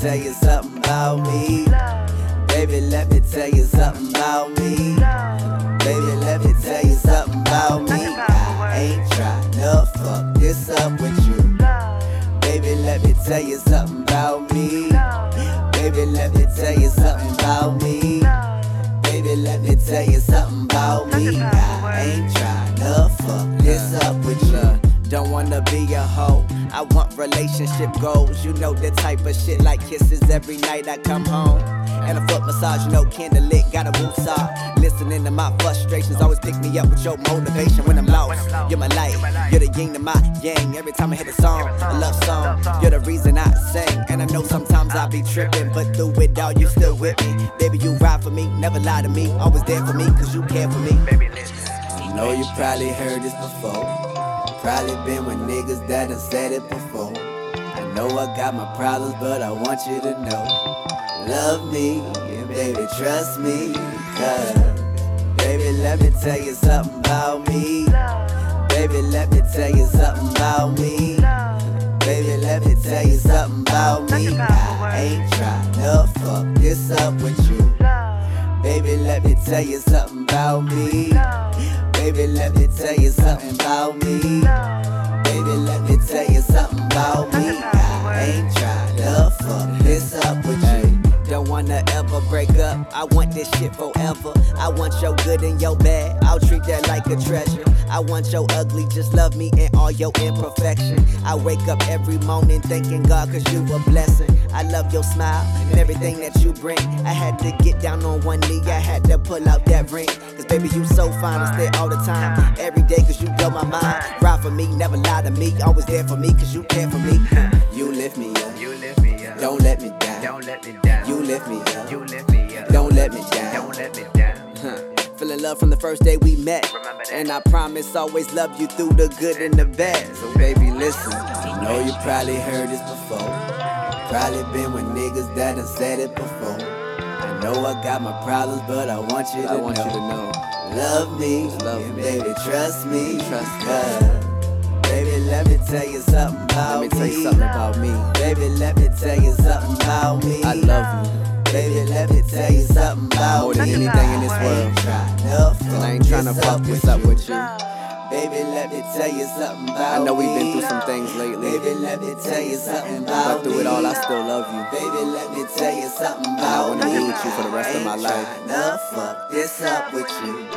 tell you something about me. Baby, let me tell you something about me. Baby, let me tell you something about me. I ain't trying to fuck this up with you. Baby, let me tell you something about me. Baby, let me tell you something about me. Baby, let me tell you something about me. I ain't trying to fuck this up with you. Don't wanna be a hoe. I want relationship goals. You know the type of shit like kisses every night I come home. And a foot massage, you know, candlelit, got a woosah. Listening to my frustrations, always pick me up with your motivation when I'm lost. You're my light, you're the yin to my yang. Every time I hit a song, a love song, you're the reason I sing. And I know sometimes I be tripping, but through it all, you still with me. Baby, you ride for me, never lie to me. Always there for me, cause you care for me. I know you probably heard this before. Probably been with niggas that done said it before. I know I got my problems, but I want you to know. Love me, baby, trust me. Cause, baby, let me tell you something about me. Baby, let me tell you something about me. Baby, let me tell you something about me. I ain't trying to fuck this up with you. Baby, let me tell you something about me. Baby, let me tell you something about me. Baby, let me tell you something about me. Break up. I want this shit forever. I want your good and your bad. I'll treat that like a treasure. I want your ugly, just love me and all your imperfection. I wake up every morning thanking God cause you a blessing. I love your smile and everything that you bring. I had to get down on one knee, I had to pull out that ring. Cause baby, you so fine, I stay all the time. Every day cause you blow my mind. Ride for me, never lie to me. Always there for me cause you care for me. You Don't let me down. Don't let me down. You lift me up. You lift me up. Don't let me down. Don't let me down. Huh. Feeling love from the first day we met. And I promise always love you through the good and the bad. So baby, listen. I know you probably heard this before. Probably been with niggas that done said it before. I know I got my problems, but I want you to I want know. you to know. Love me, Love and me. baby, trust me. Trust me. Cause, baby, let me tell you something about Let me tell you something about me. Baby, let me tell you something about me. I love you. Baby, let me tell you something about More than me. anything in this world. And I ain't trying to fuck this up with you. Baby, let me tell you something about I know we've been through some things lately. Baby, let me tell you something about But through it all, I still love you. Baby, let me tell you something about I wanna be with you for the rest of my life. tryna fuck this up with you.